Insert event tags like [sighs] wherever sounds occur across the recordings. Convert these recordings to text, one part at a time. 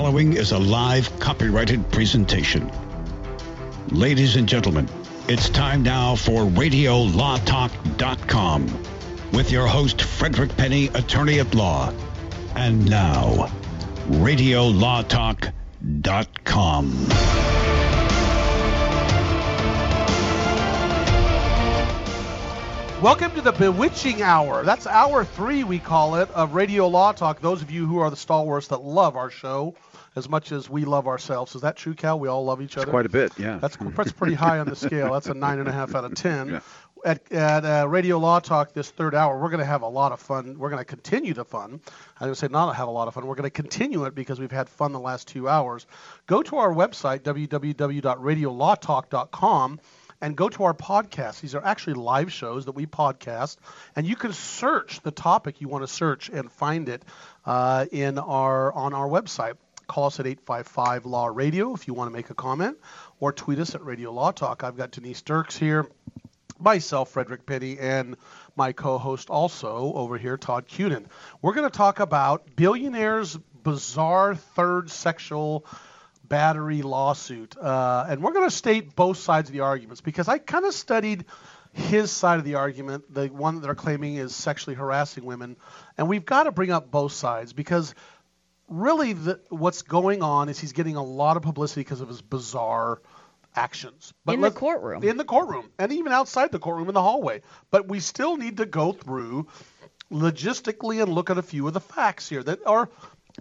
following is a live copyrighted presentation. Ladies and gentlemen, it's time now for RadioLawTalk.com with your host, Frederick Penney, attorney at law. And now, RadioLawTalk.com. Welcome to the Bewitching Hour. That's hour three, we call it, of Radio Law Talk. Those of you who are the stalwarts that love our show as much as we love ourselves. Is that true, Cal? We all love each other? quite a bit, yeah. That's, that's pretty high on the scale. That's a nine and a half out of [laughs] ten. Yeah. At, at uh, Radio Law Talk this third hour, we're going to have a lot of fun. We're going to continue to fun. I would say not have a lot of fun. We're going to continue it because we've had fun the last two hours. Go to our website, www.radiolawtalk.com and go to our podcast. These are actually live shows that we podcast, and you can search the topic you want to search and find it uh, in our on our website. Call us at 855 Law Radio if you want to make a comment, or tweet us at Radio Law Talk. I've got Denise Dirks here, myself, Frederick Penney, and my co-host also over here, Todd Cunin. We're going to talk about billionaires' bizarre third sexual battery lawsuit. Uh, and we're going to state both sides of the arguments because I kind of studied his side of the argument, the one that they're claiming is sexually harassing women. And we've got to bring up both sides because really the, what's going on is he's getting a lot of publicity because of his bizarre actions. In the courtroom. In the courtroom. And even outside the courtroom in the hallway. But we still need to go through logistically and look at a few of the facts here that are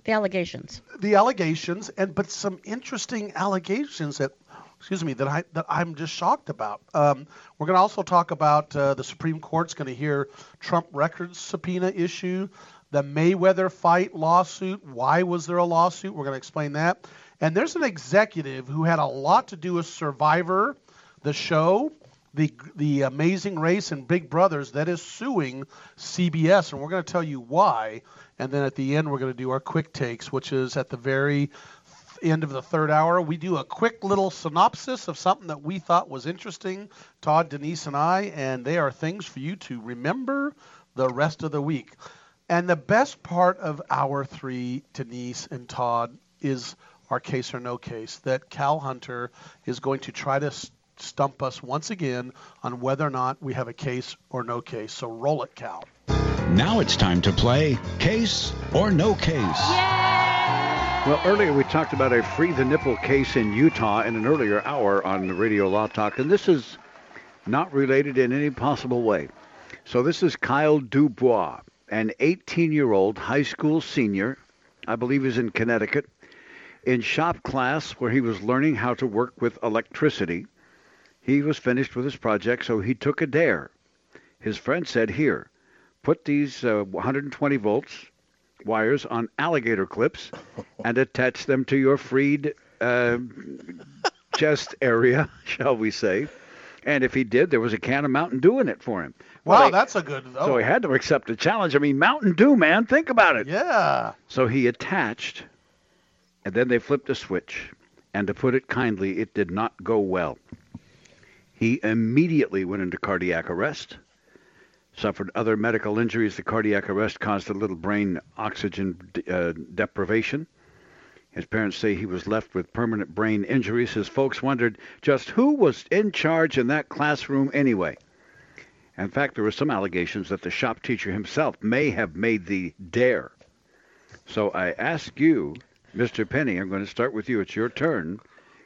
The allegations. the allegations and but some interesting allegations that excuse me that I that I'm just shocked about. Um, we're going to also talk about uh, the Supreme Court's going to hear Trump records subpoena issue, the Mayweather fight lawsuit. Why was there a lawsuit? We're going to explain that. And there's an executive who had a lot to do with Survivor, the show, the the Amazing Race, and Big Brothers that is suing CBS, and we're going to tell you why. And then at the end, we're going to do our quick takes, which is at the very end of the third hour. We do a quick little synopsis of something that we thought was interesting, Todd, Denise, and I, and they are things for you to remember the rest of the week. And the best part of hour three, Denise and Todd, is our case or no case that Cal Hunter is going to try to s- stump us once again on whether or not we have a case or no case. So roll it, Cal. Now it's time to play Case or No Case. Well, earlier we talked about a free the nipple case in Utah in an earlier hour on the Radio Law Talk, and this is not related in any possible way. So this is Kyle Dubois, an 18-year-old high school senior, I believe is in Connecticut, in shop class where he was learning how to work with electricity. He was finished with his project, so he took a dare. His friend said, "Here, put these uh, 120 volts wires on alligator clips and attach them to your freed uh, chest area, [laughs] shall we say. And if he did, there was a can of Mountain Dew in it for him. Wow, Well, they- that's a good. Oh, So he had to accept the challenge. I mean, Mountain Dew, man, think about it. yeah. So he attached, and then they flipped a switch. And to put it kindly, it did not go well. He immediately went into cardiac arrest, suffered other medical injuries. The cardiac arrest caused a little brain oxygen uh, deprivation. His parents say he was left with permanent brain injuries. His folks wondered just who was in charge in that classroom anyway. In fact, there were some allegations that the shop teacher himself may have made the dare. So I ask you, Mr. Penney, I'm going to start with you. It's your turn.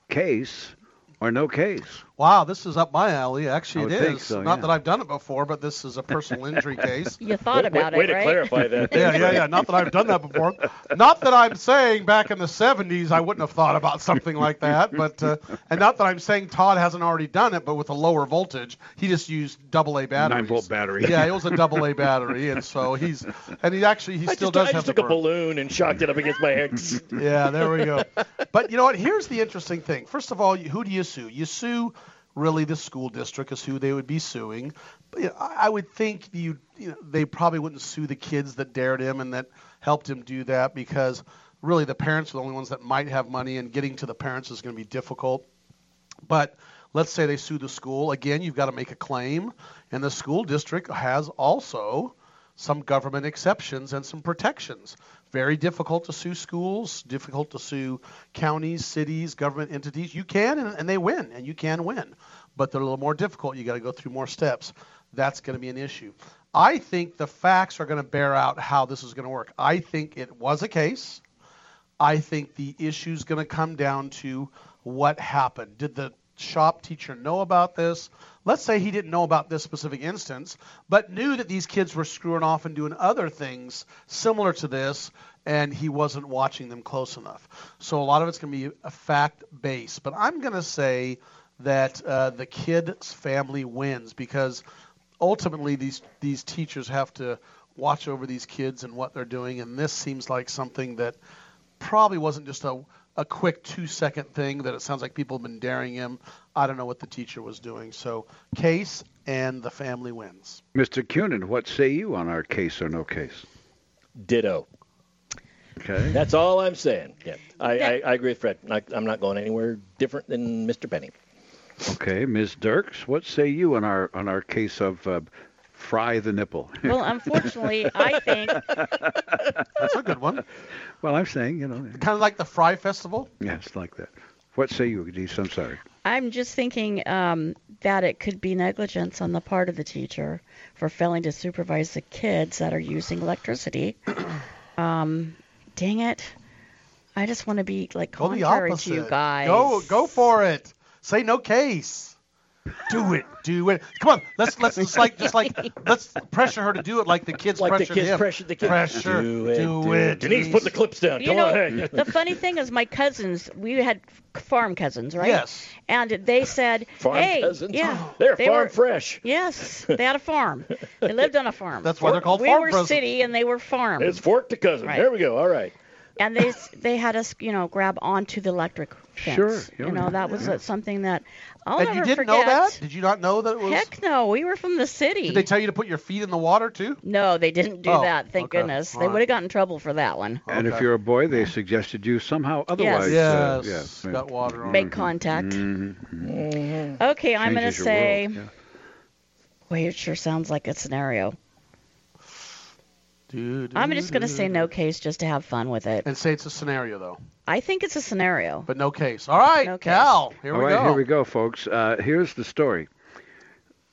Case or no case? Wow, this is up my alley. Actually, it is. it think so, Not yeah. that I've done it before, but this is a personal injury [laughs] case. You thought about way it, to right? clarify that. [laughs] Yeah, yeah, yeah. Not that I've done that before. Not that I'm saying back in the 70s I wouldn't have thought about something like that, but uh, and not that I'm saying Todd hasn't already done it, but with a lower voltage, he just used double A batteries. Nine volt battery. Yeah, it was a [laughs] double A battery, and so he's and he actually he I still just, does I have just the took a balloon and shocked it up against my head. Yeah, there we go. But you know what? Here's the interesting thing. First of all, who do you sue? You sue really the school district is who they would be suing. But you know, I would think you, you know, they probably wouldn't sue the kids that dared him and that helped him do that because really the parents are the only ones that might have money and getting to the parents is going to be difficult. But let's say they sue the school. Again, you've got to make a claim, and the school district has also some government exceptions and some protections. Very difficult to sue schools, difficult to sue counties, cities, government entities. You can, and, and they win, and you can win, but they're a little more difficult. You got to go through more steps. That's going to be an issue. I think the facts are going to bear out how this is going to work. I think it was a case. I think the issue is going to come down to what happened. Did the shop teacher know about this? Let's say he didn't know about this specific instance, but knew that these kids were screwing off and doing other things similar to this, and he wasn't watching them close enough. So a lot of it's going to be a fact base. But I'm going to say that uh, the kid's family wins because ultimately these these teachers have to watch over these kids and what they're doing, and this seems like something that probably wasn't just a a quick two second thing that it sounds like people have been daring him. I don't know what the teacher was doing. So case and the family wins. Mr. Cunin, what say you on our case or no case? Ditto. Okay. That's all I'm saying. Yeah, I, I, I agree with Fred. I, I'm not going anywhere different than Mr. Penney. Okay, Ms. Dirks, what say you on our on our case of uh, fry the nipple? Well, unfortunately, I think [laughs] That's a good one. Well, I'm saying, you know, kind of like the Fry Festival. Yes, like that. What say you, Denise? I'm sorry. I'm just thinking um, that it could be negligence on the part of the teacher for failing to supervise the kids that are using electricity. [clears throat] Um, dang it! I just want to be like Go contrary to you guys. Go go for it. Say no case. Do it. Do it. Come on. Let's let's just like just like let's pressure her to do it like the kids Like the pressured kids him. pressured the kids. Pressure. Do it. Do do it. Denise, put the clips down. You Come know, on. Hey. the funny thing is, my cousins, we had farm cousins, right? Yes. And they said, Farm "Hey, cousins. yeah, [gasps] They're they farm were, fresh. Yes, they had a farm. They [laughs] lived on a farm. That's why they're called we farm were presidents. city and they were farm. It's fork to cousin. Right. There we go. All right. and they they had us, you know, grab onto the electric fence. Sure, You yeah, know, that was yeah. uh, something that I'll and never you didn't forget. know that? Did you not know that it was? Heck no, we were from the city. Did they tell you to put your feet in the water too? no, they didn't do Oh, that. Thank okay. goodness. All They right. would have gotten in trouble for that one. And if you're a boy, they suggested you somehow otherwise. Yes. Uh, yeah, Got water on. Make it. contact. Mhm. Okay, I'm gonna say. world, yeah. Wait, it sure sounds like a scenario. Do, do, I'm just gonna say no case just to have fun with it. And say it's a scenario though, I think it's a scenario. but no case. All right, No case. Cal. Here All we right, go. here we go, folks. Uh, here's the story.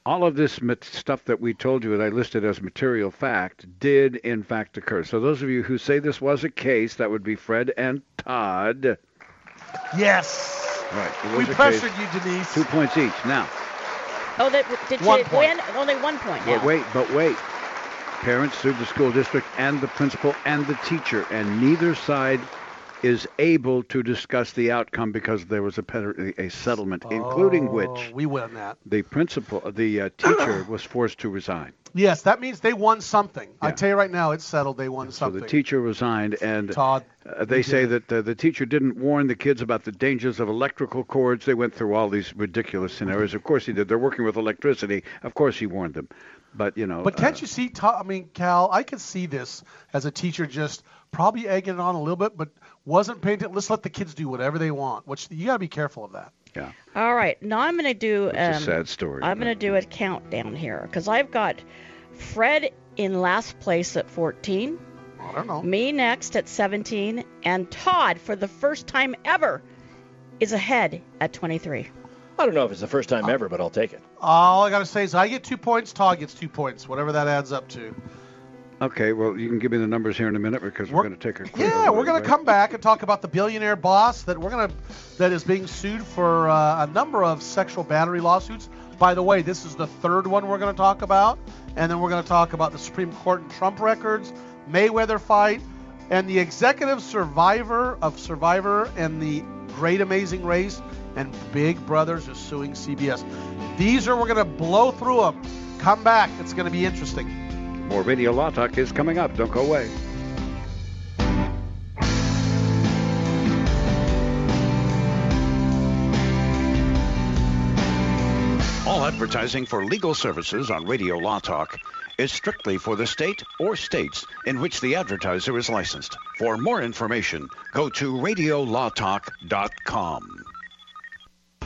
All of this mat- stuff that we told you that I listed as material fact did in fact occur. So those of you who say this was a case, that would be Fred and Todd. Yes. Right. it We a pressured case. you, Denise. Two points each. Now, Oh, that did One you point. win? Only one point. but now. wait, but wait. Parents sued the school district and the principal and the teacher, and neither side is able to discuss the outcome because there was a, a settlement, including which Oh, we win that. the principal, the uh, teacher, [clears throat] was forced to resign. Yes, that means they won something. I tell you right now, it's settled. They won So something. So the teacher resigned, and Todd. uh, they say that uh, the teacher didn't warn the kids about the dangers of electrical cords. They went through all these ridiculous scenarios. Of course he did. They're working with electricity. Of course he warned them. But you know. But can't uh, you see? Todd, I mean, Cal, I could see this as a teacher just probably egging it on a little bit, but wasn't paying attention. Let's let the kids do whatever they want. Which you got to be careful of that. Yeah, All right, now I'm gonna do. it's a Um, sad story. I'm gonna do a countdown here because I've got Fred in last place at 14, I don't know. me next at 17, and Todd for the first time ever is ahead at 23. I don't know if it's the first time ever, but I'll take it. All I got to say is I get two points. Todd gets two points. Whatever that adds up to. Okay, well you can give me the numbers here in a minute because we're, We're- going to take a quick. Yeah, we're going right? to come back and talk about the billionaire boss that we're going to that is being sued for uh, a number of sexual battery lawsuits. By the way, this is the third one we're going to talk about, and then we're going to talk about the Supreme Court and Trump records, Mayweather fight, and the executive survivor of Survivor and the Great Amazing Race, and Big Brothers is suing CBS. These are we're going to blow through them. Come back. It's going to be interesting. More Radio Law Talk is coming up. Don't go away. All advertising for legal services on Radio Law Talk is strictly for the state or states in which the advertiser is licensed. For more information, go to radiolawtalk.com.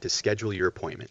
to schedule your appointment.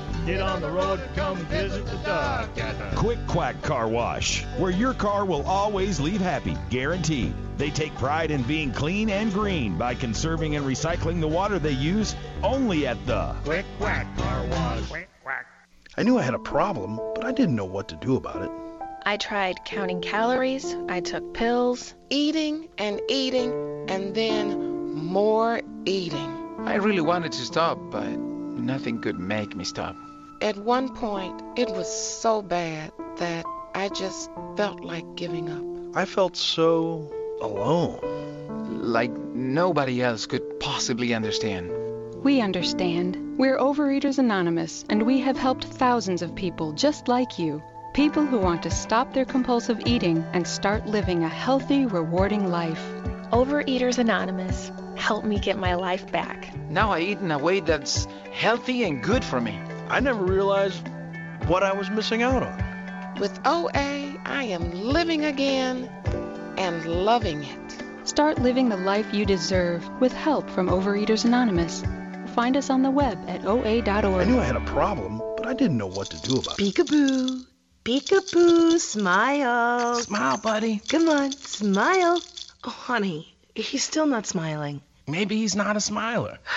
Get on the road, come visit the duck at the Quick Quack Car Wash, where your car will always leave happy, guaranteed. They take pride in being clean and green by conserving and recycling the water they use only at the Quick Quack Car Wash. Quick Quack. I knew I had a problem, but I didn't know what to do about it. I tried counting calories, I took pills, eating and eating, and then more eating. I really wanted to stop, but nothing could make me stop. At one point, it was so bad that I just felt like giving up. I felt so alone. Like nobody else could possibly understand. We understand. We're Overeaters Anonymous, and we have helped thousands of people just like you. People who want to stop their compulsive eating and start living a healthy, rewarding life. Overeaters Anonymous, help me get my life back. Now I eat in a way that's healthy and good for me. I never realized what I was missing out on. With OA, I am living again and loving it. Start living the life you deserve with help from Overeaters Anonymous. Find us on the web at oa.org. I knew I had a problem, but I didn't know what to do about it. Peekaboo. Peekaboo. Smile. Smile, buddy. Come on, smile. Oh, honey, he's still not smiling. Maybe he's not a smiler. [sighs]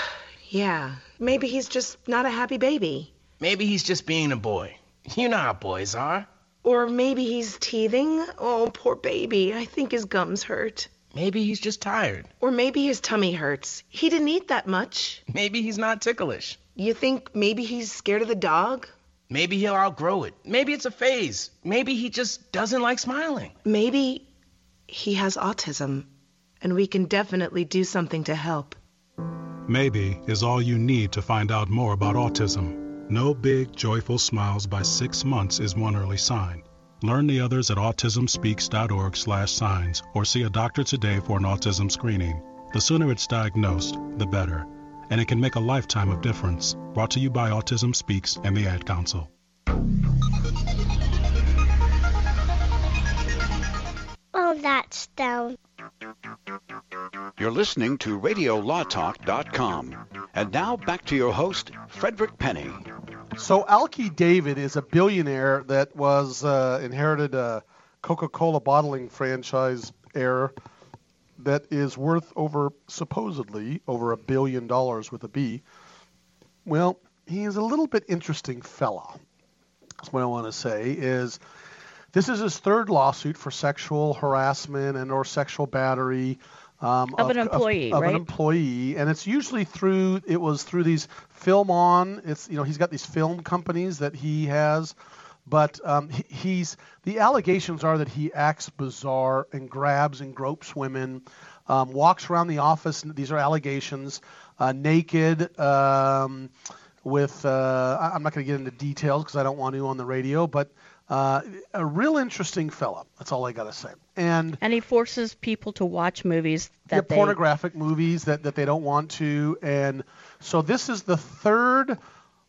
Yeah, maybe he's just not a happy baby. Maybe he's just being a boy. You know how boys are. Or maybe he's teething. Oh, poor baby. I think his gums hurt. Maybe he's just tired. Or maybe his tummy hurts. He didn't eat that much. Maybe he's not ticklish. You think maybe he's scared of the dog? Maybe he'll outgrow it. Maybe it's a phase. Maybe he just doesn't like smiling. Maybe he has autism, and we can definitely do something to help. Maybe is all you need to find out more about autism. No big, joyful smiles by six months is one early sign. Learn the others at autismspeaks.org/signs or see a doctor today for an autism screening. The sooner it's diagnosed, the better. and it can make a lifetime of difference. Brought to you by Autism Speaks and the Ad Council. Oh, that's down. You're listening to RadioLawTalk.com. And now back to your host, Frederick Penney. So Alki David is a billionaire that was uh, inherited a Coca-Cola bottling franchise heir that is worth over supposedly over a billion dollars with a B. Well, he is a little bit interesting fella. That's what I want to say is this is his third lawsuit for sexual harassment and or sexual battery um, Of an employee, of, of right? an employee, and it's usually through it was through these film on. It's you know he's got these film companies that he has, but um, he, he's the allegations are that he acts bizarre and grabs and gropes women, um, walks around the office. These are allegations, uh, naked. Um, with uh, I'm not going to get into details because I don't want to on the radio, but uh, a real interesting fella. That's all I got to say. And And he forces people to watch movies yeah, that they pornographic movies that, that they don't want to. And so this is the third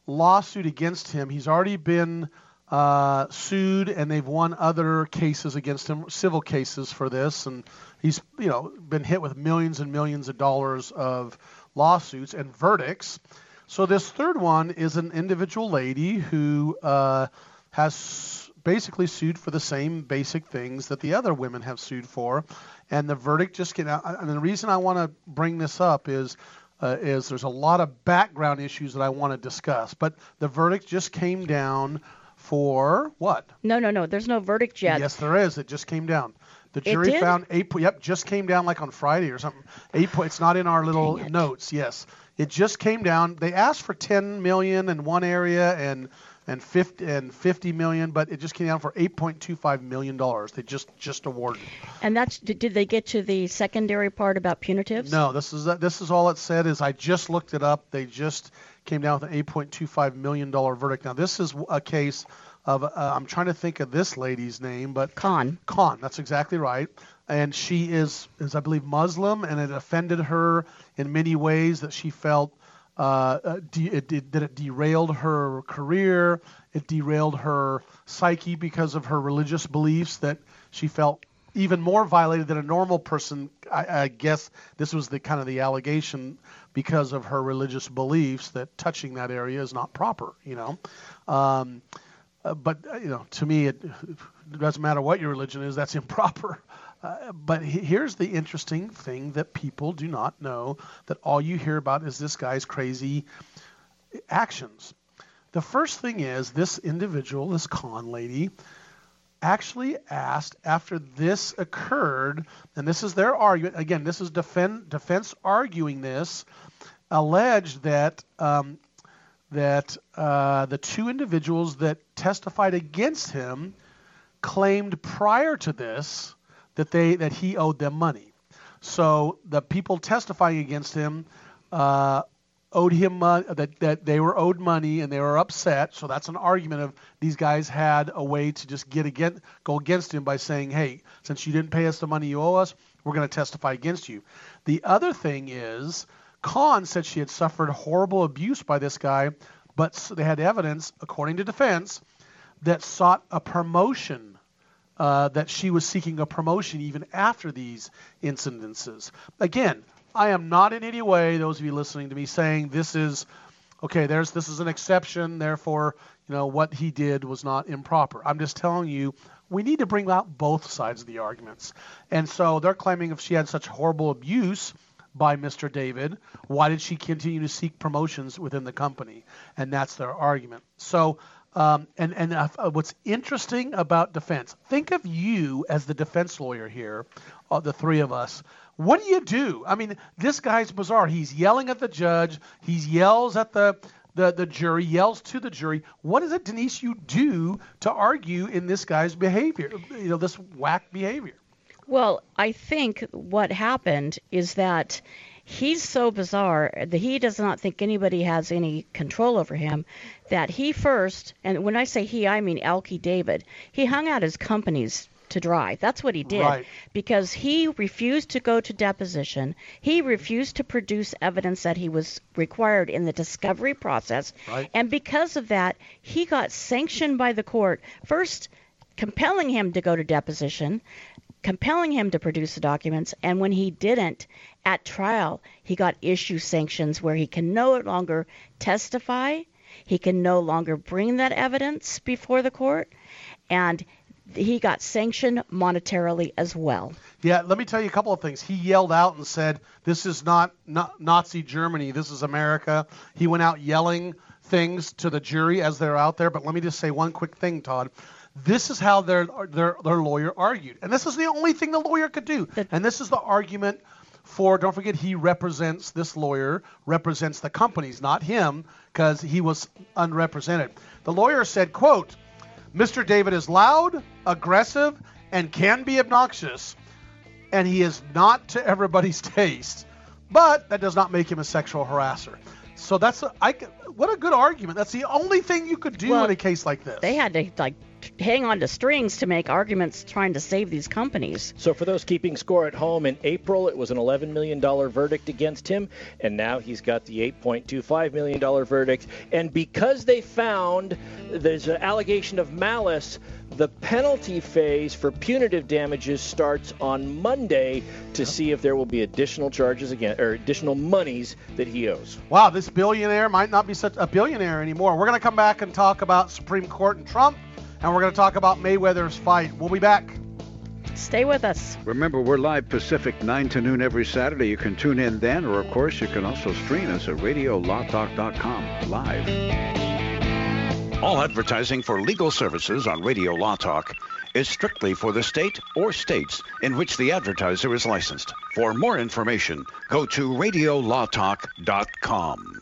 lawsuit against him. He's already been uh, sued, and they've won other cases against him, civil cases for this. And he's you know been hit with millions and millions of dollars of lawsuits and verdicts. So this third one is an individual lady who uh, has basically sued for the same basic things that the other women have sued for, and the verdict just came out. And the reason I want to bring this up is. Uh, is there's a lot of background issues that I want to discuss, but the verdict just came down for what? No, no, no. There's no verdict yet. Yes, there is. It just came down. The jury found eight. po- Yep, just came down like on Friday or something. Eight. po- It's not in our little notes. Yes, it just came down. They asked for 10 million in one area and and 50 and 50 million, but it just came down for 8.25 million dollars. They just just awarded. And that's did, they get to the secondary part about punitives? No, this is this is all it said. Is I just looked it up. They just came down with an 8.25 million dollar verdict. Now this is a case of uh, I'm trying to think of this lady's name, but Khan. Khan. That's exactly right. And she is is I believe Muslim, and it offended her in many ways that she felt. Uh, uh, de- it, it, that it derailed her career, it derailed her psyche because of her religious beliefs that she felt even more violated than a normal person. I, I guess this was the kind of the allegation because of her religious beliefs that touching that area is not proper. You know, um, uh, but uh, you know, to me, it, it doesn't matter what your religion is. That's [laughs] improper. Uh, but he- here's the interesting thing that people do not know: that all you hear about is this guy's crazy actions. The first thing is this individual, this Khan lady, actually asked after this occurred, and this is their argument. Again, this is defend, defense arguing this, alleged that um, that uh, the two individuals that testified against him claimed prior to this that they that he owed them money. So the people testifying against him uh, owed him uh, that that they were owed money and they were upset. So that's an argument of these guys had a way to just get against go against him by saying, hey, since you didn't pay us the money you owe us, we're going to testify against you. The other thing is, Khan said she had suffered horrible abuse by this guy, but they had evidence, according to defense, that sought a promotion uh, that she was seeking a promotion even after these incidences. Again, I am not in any way, those of you listening to me, saying this is okay. There's this is an exception, therefore, you know what he did was not improper. I'm just telling you. We need to bring out both sides of the arguments. And so they're claiming if she had such horrible abuse by Mr. David, why did she continue to seek promotions within the company? And that's their argument. So um, and and uh, what's interesting about defense? Think of you as the defense lawyer here, uh, the three of us. What do you do? I mean, this guy's bizarre. He's yelling at the judge. He yells at the the, the jury, yells to the jury. What is it, Denise, you do to argue in this guy's behavior? You know, this whack behavior. Well, I think what happened is that he's so bizarre that he does not think anybody has any control over him. That he first, and when I say he, I mean Alki David, he hung out his companies to dry. That's what he did. Right. Because he refused to go to deposition. He refused to produce evidence that he was required in the discovery process. Right. And because of that, he got sanctioned by the court. First, compelling him to go to deposition, compelling him to produce the documents, and when he didn't at trial, he got issue sanctions where he can no longer testify, he can no longer bring that evidence before the court, and he got sanctioned monetarily as well. Yeah, let me tell you a couple of things. He yelled out and said, "This is not, not Nazi Germany. This is America." He went out yelling things to the jury as they're out there. But let me just say one quick thing, Todd. This is how their their their lawyer argued, and this is the only thing the lawyer could do. And this is the argument for. Don't forget, he represents this lawyer represents the companies, not him, because he was unrepresented. The lawyer said, "quote." Mr. David is loud, aggressive, and can be obnoxious, and he is not to everybody's [laughs] taste. But that does not make him a sexual harasser. So that's a, I, what a good argument. That's the only thing you could do Well, in a case like this. They had to like hang on to strings to make arguments trying to save these companies. So, for those keeping score at home, in April it was an $11 million verdict against him, and now he's got the $8.25 million verdict. And because they found there's an allegation of malice, the penalty phase for punitive damages starts on Monday to see if there will be additional charges again or additional monies that he owes. Wow, this billionaire might not be such a billionaire anymore. We're going to come back and talk about Supreme Court and Trump, and we're going to talk about Mayweather's fight. We'll be back. Stay with us. Remember, we're live Pacific 9 to noon every Saturday. You can tune in then, or of course, you can also stream us at radiolawtalk.com live. All advertising for legal services on Radio Law Talk is strictly for the state or states in which the advertiser is licensed. For more information, go to radiolawtalk.com.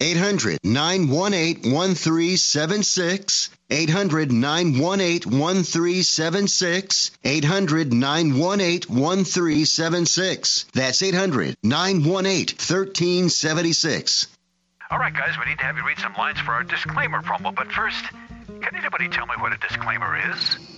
800 918 1376. 800 918 1376. 800 918 1376. That's 800 918 1376. All right, guys, we need to have you read some lines for our disclaimer promo, but first, can anybody tell me what a disclaimer is?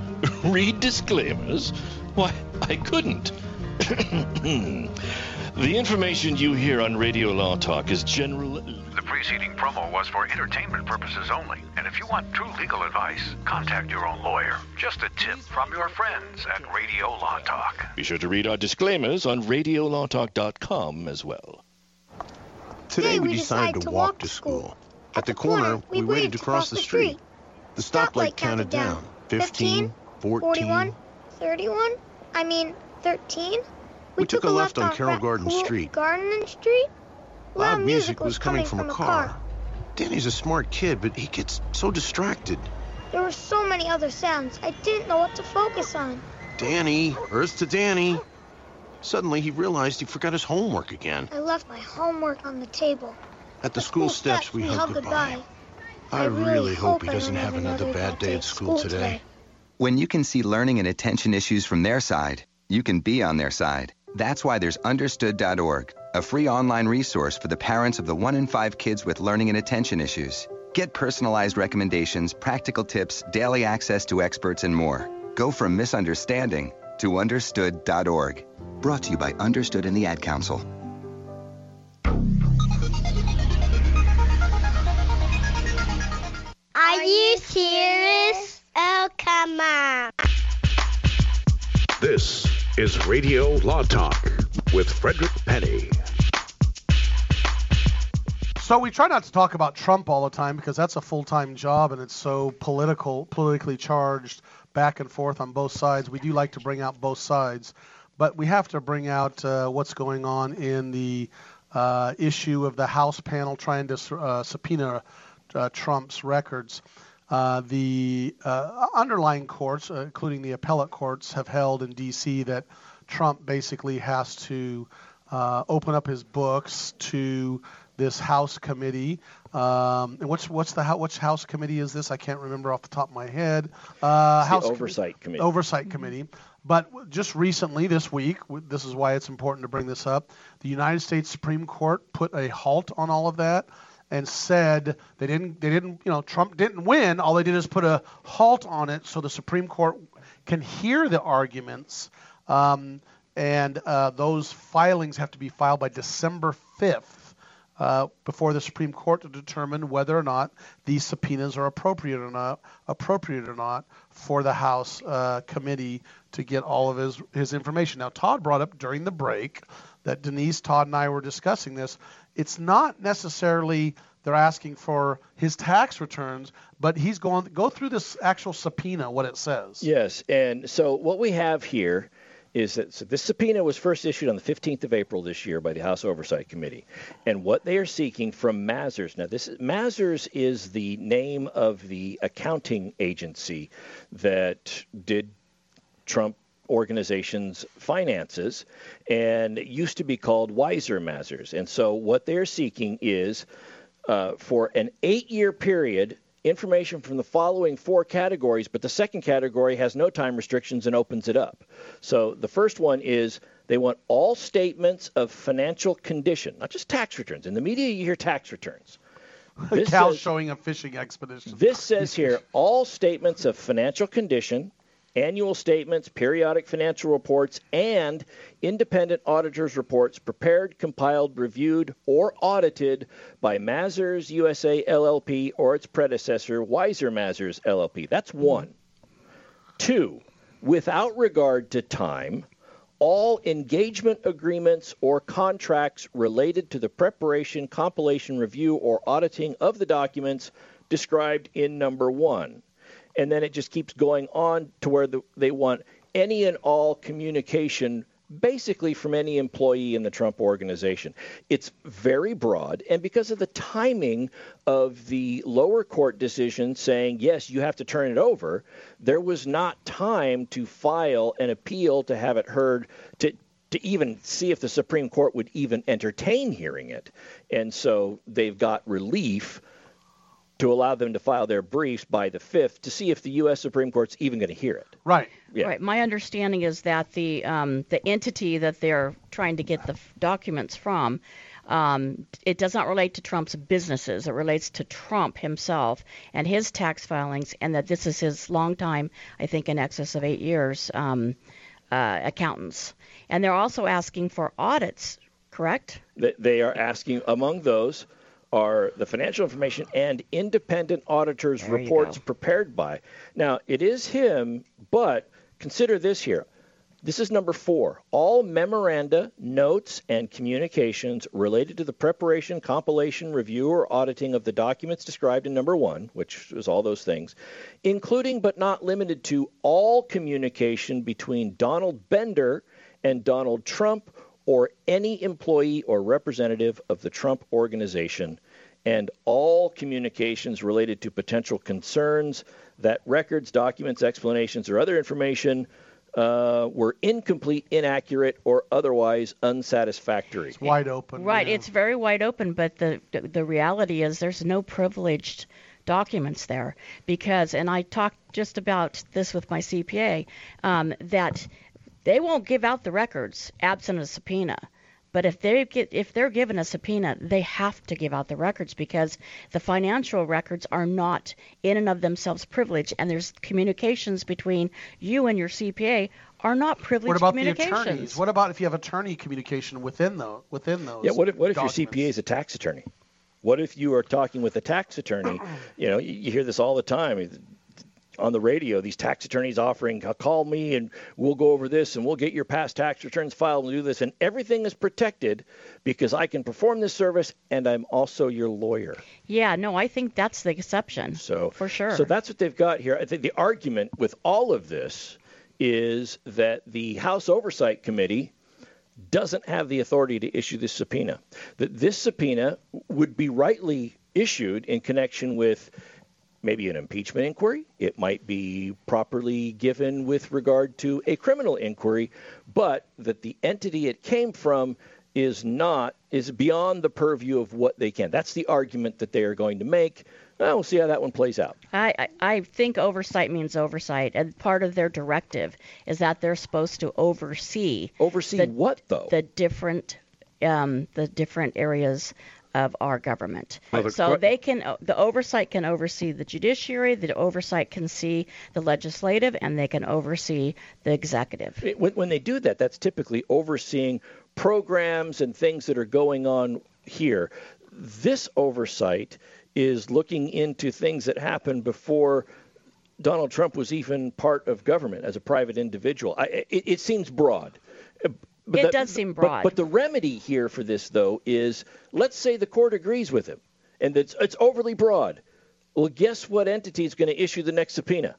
[laughs] Read disclaimers? Why, I couldn't. [coughs] the information you hear on Radio Law Talk is general. The preceding promo was for entertainment purposes only. And if you want true legal advice, contact your own lawyer. Just a tip from your friends at Radio Law Talk. Be sure to read our disclaimers on radiolawtalk.com as well. Today we decided to walk to school. At the corner, we waited to cross the street. The stoplight counted down. 15, 14. 41, 31, I mean 13. We took a left on Carroll Garden Street. Garden Street? Loud music was coming from a car. Danny's a smart kid, but he gets so distracted. There were so many other sounds. I didn't know what to focus on. Danny, Earth to Danny. Suddenly he realized he forgot his homework again. I left my homework on the table. At the school steps, we hugged goodbye. I really hope he doesn't have another bad day at school today. When you can see learning and attention issues from their side, you can be on their side. That's why there's Understood.org, a free online resource for the parents of the one in five kids with learning and attention issues. Get personalized recommendations, practical tips, daily access to experts, and more. Go from misunderstanding to Understood.org. Brought to you by Understood and the Ad Council. Are you serious? Oh, come on. This is Radio Law Talk with Frederick Penney. So we try not to talk about Trump all the time because that's a full-time job and it's so political, politically charged, back and forth on both sides. We do like to bring out both sides, but we have to bring out uh, what's going on in the uh, issue of the House panel trying to uh, subpoena uh, Trump's records. Uh, the uh, underlying courts, uh, including the appellate courts, have held in D.C. that Trump basically has to uh, open up his books to this House committee. Um, and what's what's the which House committee is this? I can't remember off the top of my head. Uh, House Com- Oversight Committee. Oversight Committee. But just recently, this week, this is why it's important to bring this up. The United States Supreme Court put a halt on all of that and said they didn't they didn't you know Trump didn't win. All they did is put a halt on it so the Supreme Court can hear the arguments. Um, and uh, those filings have to be filed by December 5th uh, before the Supreme Court to determine whether or not these subpoenas are appropriate or not appropriate or not for the House uh, committee to get all of his his information. Now Todd brought up during the break that Denise, Todd, and I were discussing this. It's not necessarily they're asking for his tax returns, but he's going go through this actual subpoena, what it says. Yes, and so what we have here is that so this subpoena was first issued on the 15th of April this year by the House Oversight Committee, and what they are seeking from Mazars. Now, this Mazars is the name of the accounting agency that did Trump organization's finances, and used to be called WeiserMazars. And so what they're seeking is uh, for an eight-year period information from the following four categories, but the second category has no time restrictions and opens it up. So the first one is they want all statements of financial condition, not just tax returns. In the media, you hear tax returns. [laughs] This Cal says- showing a fishing expedition. This says here [laughs] all statements of financial condition, annual statements, periodic financial reports, and independent auditors' reports prepared, compiled, reviewed, or audited by Mazars USA LLP or its predecessor, WeiserMazars LLP. That's one. Two, without regard to time, all engagement agreements or contracts related to the preparation, compilation, review, or auditing of the documents described in number one. And then it just keeps going on to where the, they want any and all communication basically from any employee in the Trump organization. It's very broad, and because of the timing of the lower court decision saying, yes, you have to turn it over, there was not time to file an appeal to have it heard to. To even see if the Supreme Court would even entertain hearing it. And so they've got relief to allow them to file their briefs by the 5th to see if the U.S. Supreme Court's even going to hear it. Right. Yeah. Right. My understanding is that the um, the entity that they're trying to get the f- documents from, um, it does not relate to Trump's businesses. It relates to Trump himself and his tax filings, and that this is his long time, I think, in excess of eight years, um, uh, accountants. And they're also asking for audits. Correct? They- They are asking among those are the financial information and independent auditors There reports prepared by. Now, it is him, but consider this here. This is number four. All memoranda, notes, and communications related to the preparation, compilation, review, or auditing of the documents described in number one, which is all those things, including but not limited to all communication between Donald Bender and Donald Trump or any employee or representative of the Trump organization, and all communications related to potential concerns that records, documents, explanations, or other information uh, were incomplete, inaccurate, or otherwise unsatisfactory. It's wide open. Right. yeah. It's very wide open, but the the, the reality is there's no privileged documents there because, and I talked just about this with my CPA, um, that they won't give out the records absent a subpoena. But if they get if they're given a subpoena, they have to give out the records because the financial records are not in and of themselves privileged, and there's communications between you and your CPA are not privileged What about the communications. attorneys? What about if you have attorney communication within those within those? Yeah, what if, what if your? CPA is a tax attorney? What if you are talking with a tax attorney? You know, you, you hear this all the time on the radio. These tax attorneys offering, "Uh, call me and we'll go over this and we'll get your past tax returns filed and do this, and everything is protected because I can perform this service and I'm also your lawyer. Yeah, no, I think that's the exception. So for sure. So that's what they've got here. I think the argument with all of this is that the House Oversight Committee doesn't have the authority to issue this subpoena. That this subpoena would be rightly issued in connection with maybe an impeachment inquiry. It might be properly given with regard to a criminal inquiry, but that the entity it came from is not is beyond the purview of what they can. That's the argument that they are going to make. Well, we'll see how that one plays out. I, I, I think oversight means oversight, and part of their directive is that they're supposed to oversee. Oversee the, what though? The different, um, the different areas of our government. Well, so que- they can, uh, the oversight can oversee the judiciary, the oversight can see the legislative, and they can oversee the executive. It- when they do that, that's typically overseeing programs and things that are going on here. This oversight is looking into things that happened before Donald Trump was even part of government as a private individual. I, it, it seems broad. But It does seem broad. But, the remedy here for this, though, is let's say the court agrees with him and it's, it's overly broad. Well, guess what entity is going to issue the next subpoena?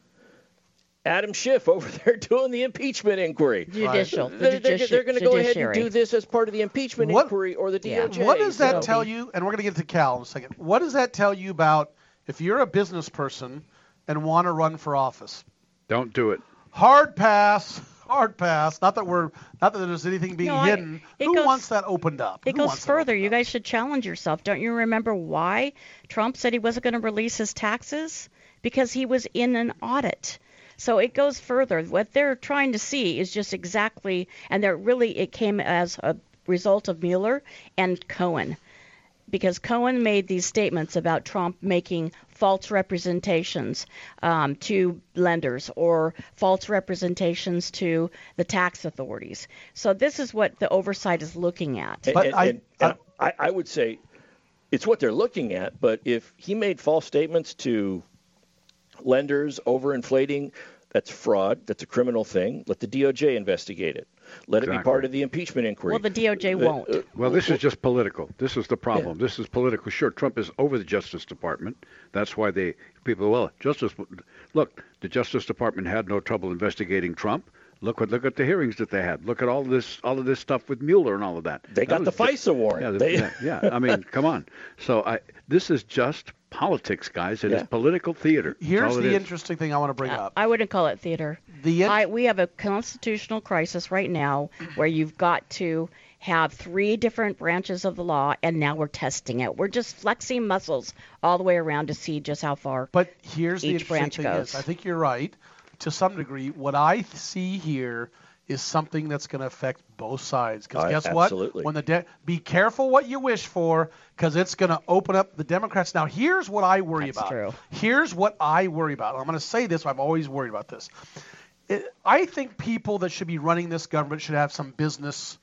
Adam Schiff over [laughs] there doing the impeachment inquiry. Judicial, the They're, they're, they're going to go ahead and do this as part of the impeachment What- inquiry or the DOJ. What does that So- tell you? And we're going to get to Cal in a second. What does that tell you about if you're a business person and want to run for office? Don't do it. Hard pass. [laughs] Hard pass. Not that we're not that there's anything being No, hidden. it Who goes- wants that opened up? It Who goes further. You guys should challenge yourself. Don't you remember why Trump said he wasn't going to release his taxes? Because he was in an audit. So it goes further. What they're trying to see is just exactly, and they're really, it came as a result of Mueller and Cohen. Because Cohen made these statements about Trump making false representations um, to lenders or false representations to the tax authorities. So this is what the oversight is looking at. And, and- and- and I, I would say it's what they're looking at, but if he made false statements to lenders overinflating, that's fraud. That's a criminal thing. Let the DOJ investigate it. Let it be part of the impeachment inquiry. Well, the DOJ Uh, won't. uh, Well, this is just political. This is the problem. This is political. Sure, Trump is over the Justice Department. That's why they people. Well, Justice. Look, the Justice Department had no trouble investigating Trump. Look what look at the hearings that they had. Look at all this all of this stuff with Mueller and all of that. They That got the was ju- FISA warrant. Yeah, They- yeah, yeah. I mean, come on. So I this is just politics, guys. It is Yeah. political theater. That's Here's the is. interesting thing I want to bring uh, up. I wouldn't call it theater. The I, we have a constitutional crisis right now where you've got to have three different branches of the law, and now we're testing it. We're just flexing muscles all the way around to see just how far But here's the each interesting branch thing goes. is, I think you're right to some degree. What I see here is something that's going to affect both sides. Because Uh, guess absolutely. what? When the de- be careful what you wish for, because it's going to open up the Democrats. Now, here's what I worry That's about. true. Here's what I worry about. I'm going to say this. I've always worried about this. It, I think people that should be running this government should have some business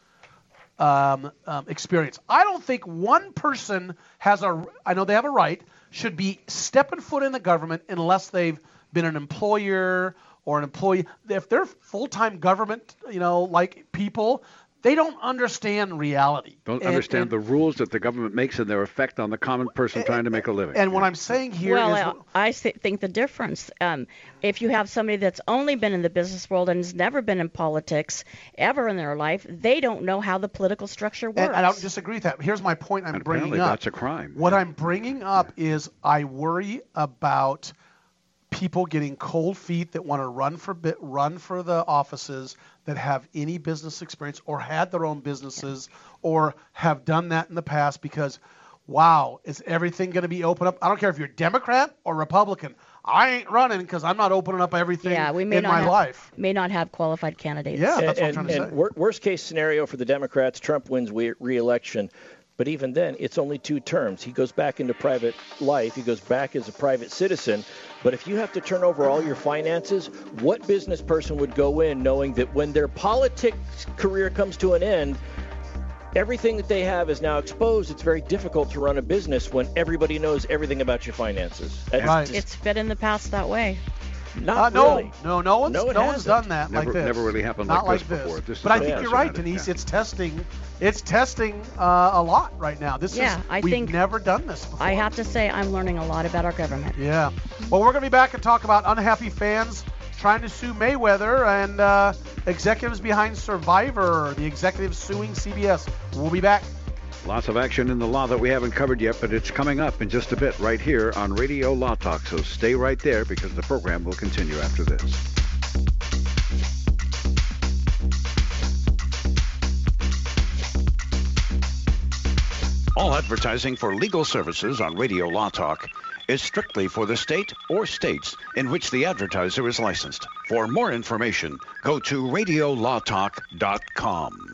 um, um, experience. I don't think one person has a. I know they have a right. Should be stepping foot in the government unless they've been an employer or an employee. If they're full-time government, you know, like people, they don't understand reality. Don't And- understand and- the rules that the government makes and their effect on the common person eh, trying eh, to make a living. And what I'm saying here is. well, I I think the difference. Um, if you have somebody that's only been in the business world and has never been in politics ever in their life, they don't know how the political structure works. And I don't disagree with that. Here's my point I'm And bringing apparently up. that's a crime. What I'm bringing up is I worry about people getting cold feet that want to run for bit, run for the offices that have any business experience or had their own businesses or have done that in the past because wow, is everything going to be open up? I don't care if you're Democrat or Republican. I ain't running because I'm not opening up everything yeah, we may in not my have, life. may not have qualified candidates. Yeah, that's what I'm and, trying to and say. wor- worst case scenario for the Democrats, Trump wins we- re-election. But even then, it's only two terms. He goes back into private life. He goes back as a private citizen. But if you have to turn over all your finances, what business person would go in knowing that when their politics career comes to an end, everything that they have is now exposed? It's very difficult to run a business when everybody knows everything about your finances. That's Right. just It's fit in the past that way. Not Uh, no, really. no, no one's No, no, one's done that Never- like this. never really happened Not like like this before. This but I think you're right, Denise. yeah. It's testing. It's testing uh, a lot right now. This Yeah, is I we've think- never done this before. I have to say, I'm learning a lot about our government. Yeah. Well, we're going to be back and talk about unhappy fans trying to sue Mayweather and uh, executives behind Survivor, the executives suing CBS. We'll be back. Lots of action in the law that we haven't covered yet, but it's coming up in just a bit right here on Radio Law Talk. So stay right there because the program will continue after this. All advertising for legal services on Radio Law Talk is strictly for the state or states in which the advertiser is licensed. For more information, go to radiolawtalk.com.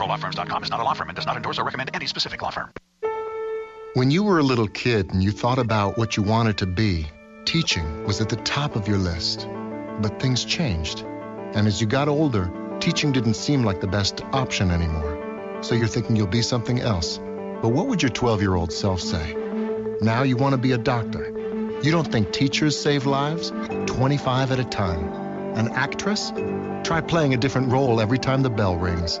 ProLawFirms.com is not a law firm and does not endorse or recommend any specific law firm. When you were a little kid and you thought about what you wanted to be, teaching was at the top of your list. But things changed. And as you got older, teaching didn't seem like the best option anymore. So you're thinking you'll be something else. But what would your 12 year old self say? Now you want to be a doctor. You don't think teachers save lives? 25 at a time. An actress? Try playing a different role every time the bell rings.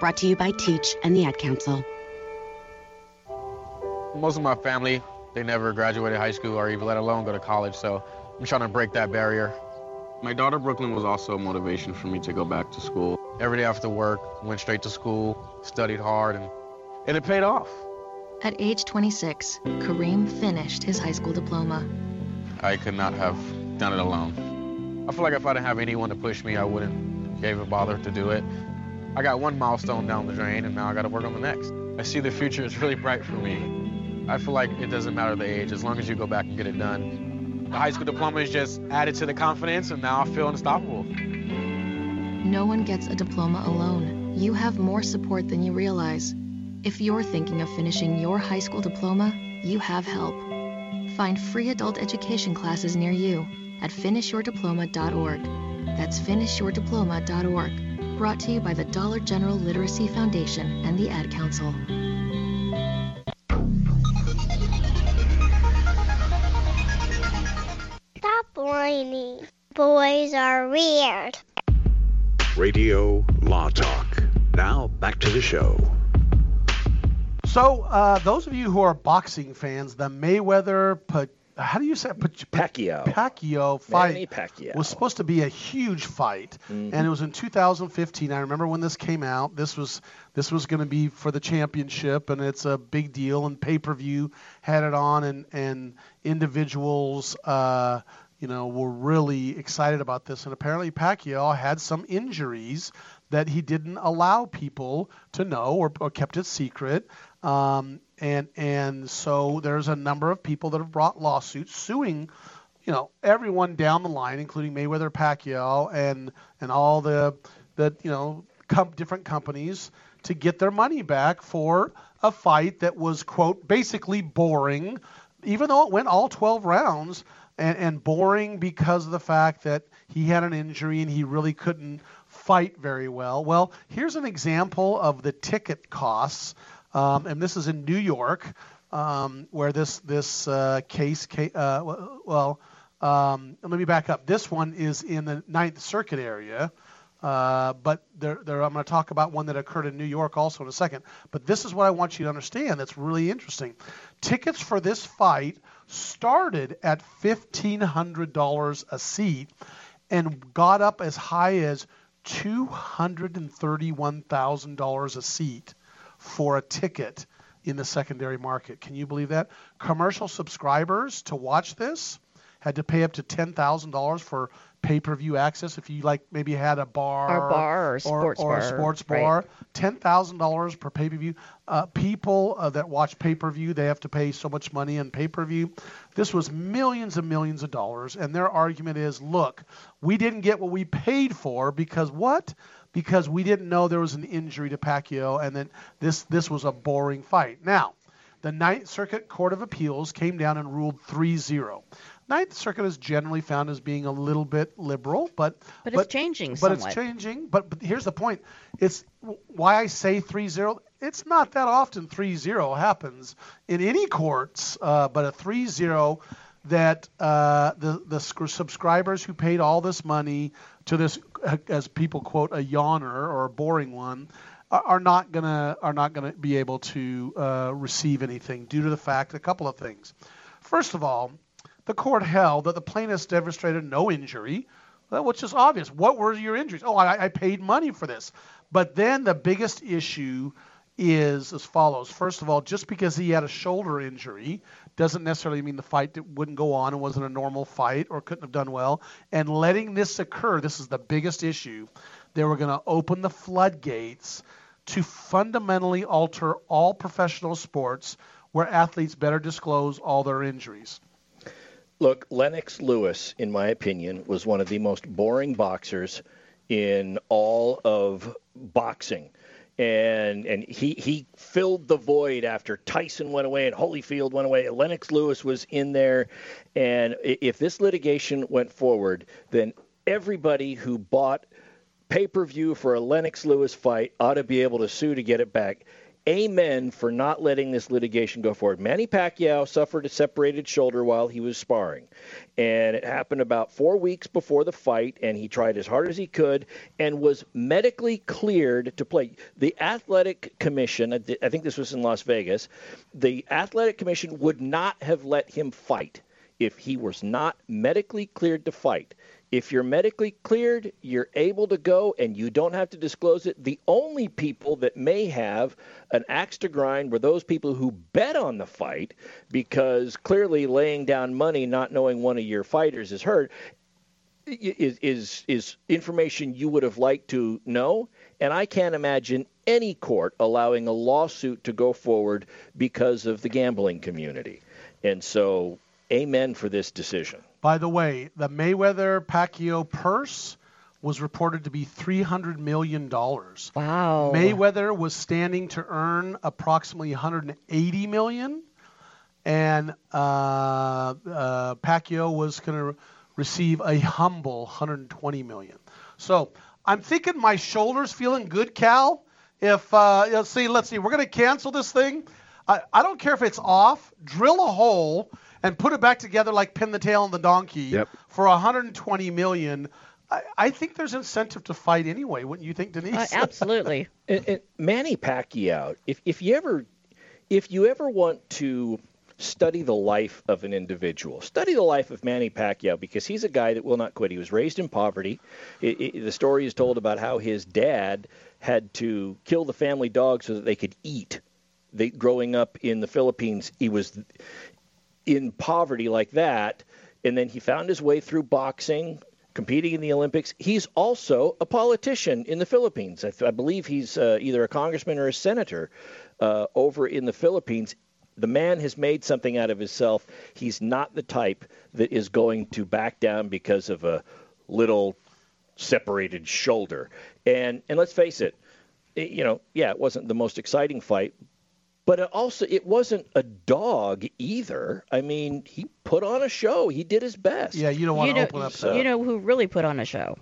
Brought to you by Teach and the Ad Council. Most of my family, they never graduated high school or even let alone go to college, so I'm trying to break that barrier. My daughter Brooklyn was also a motivation for me to go back to school. Every day after work, went straight to school, studied hard, and, and it paid off. At age 26, Kareem finished his high school diploma. I could not have done it alone. I feel like if I didn't have anyone to push me, I wouldn't even bother to do it. I got one milestone down the drain, and now I got to work on the next. I see the future is really bright for me. I feel like it doesn't matter the age, as long as you go back and get it done. The high school diploma is just added to the confidence, and now I feel unstoppable. No one gets a diploma alone. You have more support than you realize. If you're thinking of finishing your high school diploma, you have help. Find free adult education classes near you at finishyourdiploma.org. That's finishyourdiploma.org. Brought to you by the Dollar General Literacy Foundation and the Ad Council. Stop whining. Boys are weird. Radio Law Talk. Now back to the show. So, uh, those of you who are boxing fans, the Mayweather, Pa- how do you say Pacquiao. Pacquiao fight Manny Pacquiao. was supposed to be a huge fight, Mhm. and it was in 2015. I remember when this came out. This was this was going to be for the championship, and it's a big deal. And pay-per-view had it on, and and individuals. Uh, you know, were really excited about this, and apparently Pacquiao had some injuries that he didn't allow people to know or, or kept it secret. Um, and and so there's a number of people that have brought lawsuits suing, you know, everyone down the line, including Mayweather, Pacquiao, and and all the the you know com- different companies to get their money back for a fight that was quote basically boring, even though it went all 12 rounds. And, and boring because of the fact that he had an injury and he really couldn't fight very well. Well, here's an example of the ticket costs, um, and this is in New York, um, where this this uh, case, ca- uh, well, um, let me back up. This one is in the Ninth Circuit area. Uh, but there, there, I'm going to talk about one that occurred in New York also in a second. But this is what I want you to understand that's really interesting. Tickets for this fight started at $1,500 a seat and got up as high as $231,000 a seat for a ticket in the secondary market. Can you believe that? Commercial subscribers to watch this had to pay up to $10,000 for pay-per-view access if you like maybe had a bar Or bar or sports or, a bar, sports right. bar $10,000 per pay-per-view uh, people uh, that watch pay-per-view they have to pay so much money in pay-per-view this was millions and millions of dollars and their argument is look we didn't get what we paid for because what because we didn't know there was an injury to Pacquiao and that this this was a boring fight now the Ninth Circuit Court of Appeals came down and ruled 3-0 Ninth Circuit is generally found as being a little bit liberal, but But it's changing But somewhat. it's changing. But, but here's the point: it's why I say 3-0. It's not that often 3-0 happens in any courts, uh, but a 3-0 that uh, the the subscribers who paid all this money to this, uh, as people quote, a yawner or a boring one, are not gonna are not gonna be able to uh, receive anything due to the fact a couple of things. First of all, the court held that the plaintiffs demonstrated no injury, which is obvious. What were your injuries? Oh, I, I paid money for this. But then the biggest issue is as follows. First of all, just because he had a shoulder injury doesn't necessarily mean the fight wouldn't go on and wasn't a normal fight or couldn't have done well. And letting this occur, this is the biggest issue. They were going to open the floodgates to fundamentally alter all professional sports where athletes better disclose all their injuries. Look, Lennox Lewis, in my opinion, was one of the most boring boxers in all of boxing and and he he filled the void after Tyson went away and Holyfield went away. Lennox Lewis was in there, and if this litigation went forward, then everybody who bought pay-per-view for a Lennox Lewis fight ought to be able to sue to get it back amen for not letting this litigation go forward. Manny Pacquiao suffered a separated shoulder while he was sparring, and it happened about four weeks before the fight, and he tried as hard as he could and was medically cleared to play. The Athletic Commission, I think this was in Las Vegas, the Athletic Commission would not have let him fight if he was not medically cleared to fight. If you're medically cleared, you're able to go and you don't have to disclose it. The only people that may have an axe to grind were those people who bet on the fight because clearly laying down money not knowing one of your fighters is hurt is is is information you would have liked to know and I can't imagine any court allowing a lawsuit to go forward because of the gambling community. And so amen for this decision. By the way, the Mayweather Pacquiao purse was reported to be $300 million. Wow. Mayweather was standing to earn approximately 180 million, and uh, uh, Pacquiao was going to receive a humble 120 million. So I'm thinking my shoulders feeling good, Cal. If uh, let's see, let's see, we're going to cancel this thing. I, I don't care if it's off. Drill a hole and put it back together like pin the tail on the donkey yep. for 120 million. I, I think there's incentive to fight anyway. Wouldn't you think, Denise? Uh, absolutely. [laughs] and, and Manny Pacquiao, if if you ever if you ever want to study the life of an individual. Study the life of Manny Pacquiao because he's a guy that will not quit. He was raised in poverty. It, it, the story is told about how his dad had to kill the family dog so that they could eat. They, growing up in the Philippines, he was in poverty like that, and then he found his way through boxing, competing in the Olympics. He's also a politician in the Philippines. I, th- I believe he's uh, either a congressman or a senator uh, over in the Philippines. The man has made something out of himself. He's not the type that is going to back down because of a little separated shoulder. And and let's face it, it you know, yeah, it wasn't the most exciting fight, but it also it wasn't a dog either. I mean, he put on a show. He did his best. Yeah, you don't want you to know, open up. So. You know who really put on a show?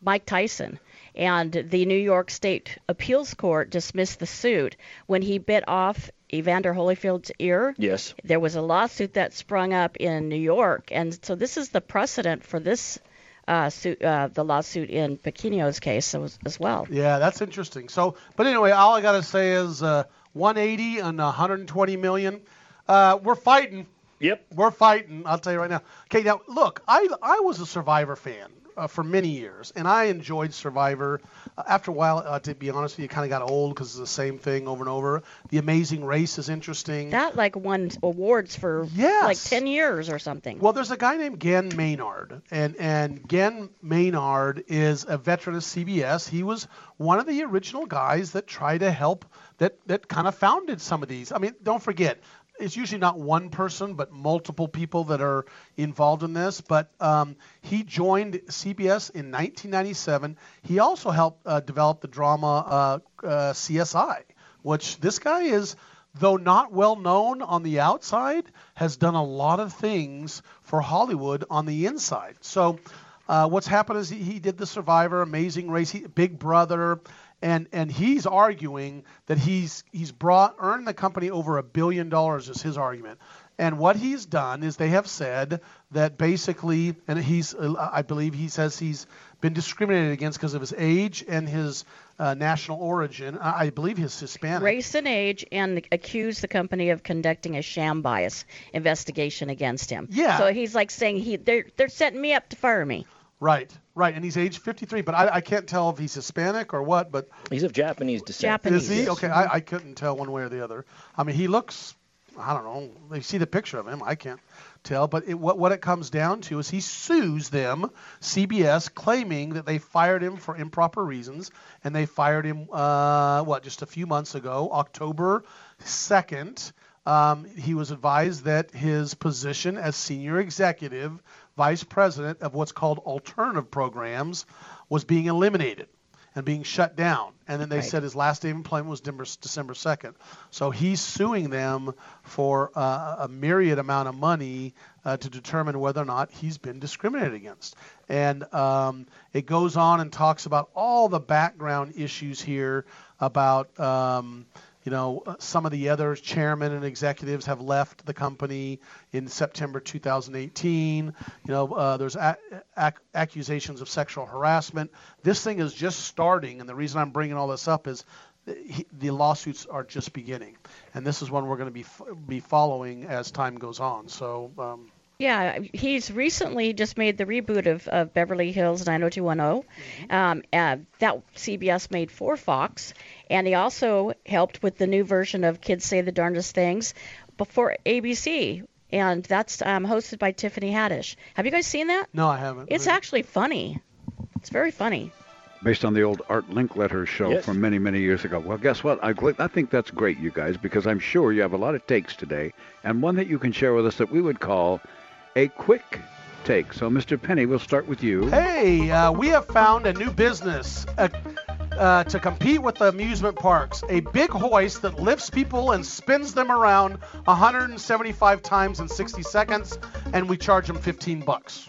Mike Tyson. And the New York State Appeals Court dismissed the suit when he bit off Evander Holyfield's ear. Yes. There was a lawsuit that sprung up in New York, and so this is the precedent for this uh, suit, uh, the lawsuit in Pacquiao's case as, as, well. Yeah, that's interesting. So, but anyway, all I got to say is uh, 180 and 120 million. Uh, we're fighting. Yep. We're fighting. I'll tell you right now. Okay, now look, I I was a Survivor fan uh, for many years, and I enjoyed Survivor. Uh, after a while, uh, to be honest with you, it kind of got old because it's the same thing over and over. The Amazing Race is interesting. That like won awards for yes. like 10 years or something. Well, there's a guy named Ghen Maynard, and and Ghen Maynard is a veteran of CBS. He was one of the original guys that tried to help that that kind of founded some of these. I mean, don't forget, it's usually not one person, but multiple people that are involved in this. But um, he joined CBS in 1997. He also helped uh, develop the drama uh, uh, CSI, which this guy is, though not well known on the outside, has done a lot of things for Hollywood on the inside. So. Uh, what's happened is he, he, did the Survivor, Amazing Race, he, Big Brother, and and he's arguing that he's he's brought earned the company over a billion dollars is his argument. And what he's done is they have said that basically, and he's, I believe he says he's been discriminated against because of his age and his uh, national origin. I believe he's Hispanic. Race and age, and accused the company of conducting a sham bias investigation against him. Yeah. So he's like saying he they're they're setting me up to fire me. Right, right, and he's age 53, but I, I can't tell if he's Hispanic or what. But he's of Japanese descent. Japanese. Is he? Okay, I, I couldn't tell one way or the other. I mean, he looks I don't know. They see the picture of him. I can't tell. But it, what what it comes down to is he sues them, CBS, claiming that they fired him for improper reasons, and they fired him uh, what just a few months ago, October second. Um, he was advised that his position as senior executive vice president of what's called alternative programs was being eliminated and being shut down. And then they Right. said his last day of employment was December, December 2nd. So he's suing them for uh, a myriad amount of money uh, to determine whether or not he's been discriminated against. And um, it goes on and talks about all the background issues here about. Um, you know, uh, some of the other chairmen and executives have left the company in September 2018. You know, uh, there's a- ac- accusations of sexual harassment. This thing is just starting, and the reason I'm bringing all this up is he, the lawsuits are just beginning, and this is one we're going to be f- be following as time goes on. So. Um, Yeah, he's recently just made the reboot of, of Beverly Hills 90210. Um, uh, that CBS made for Fox, and he also helped with the new version of Kids Say the Darndest Things before ABC, and that's um, hosted by Tiffany Haddish. Have you guys seen that? no, I haven't. It's actually funny. It's very funny. based on the old Art Linkletter show Yes. from many, many years ago. Well, guess what? I, I think that's great, you guys, because I'm sure you have a lot of takes today, and one that you can share with us that we would call a quick take. So, Mr. Penney, we'll start with you. Hey, uh, we have found a new business uh, uh, to compete with the amusement parks. A big hoist that lifts people and spins them around 175 times in 60 seconds, and we charge them 15 bucks.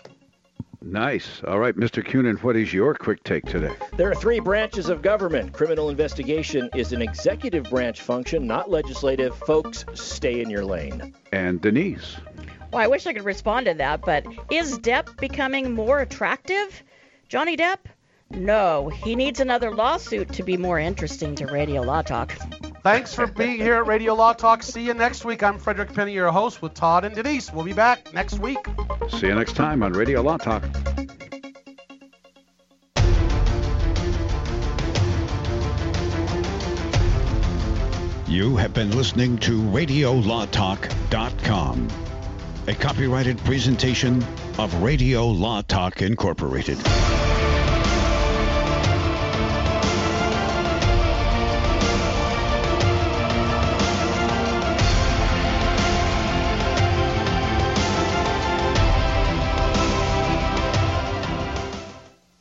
Nice. All right, Mr. Cunin, what is your quick take today? There are three branches of government. Criminal investigation is an executive branch function, not legislative. Folks, stay in your lane. And Denise. Well, I wish I could respond to that, but is Depp becoming more attractive? Johnny Depp? No, he needs another lawsuit to be more interesting to Radio Law Talk. Thanks for being here at Radio Law Talk. See you next week. I'm Frederick Penney, your host, with Todd and Denise. We'll be back next week. See you next time on Radio Law Talk. You have been listening to RadioLawTalk.com, a copyrighted presentation of Radio Law Talk Incorporated.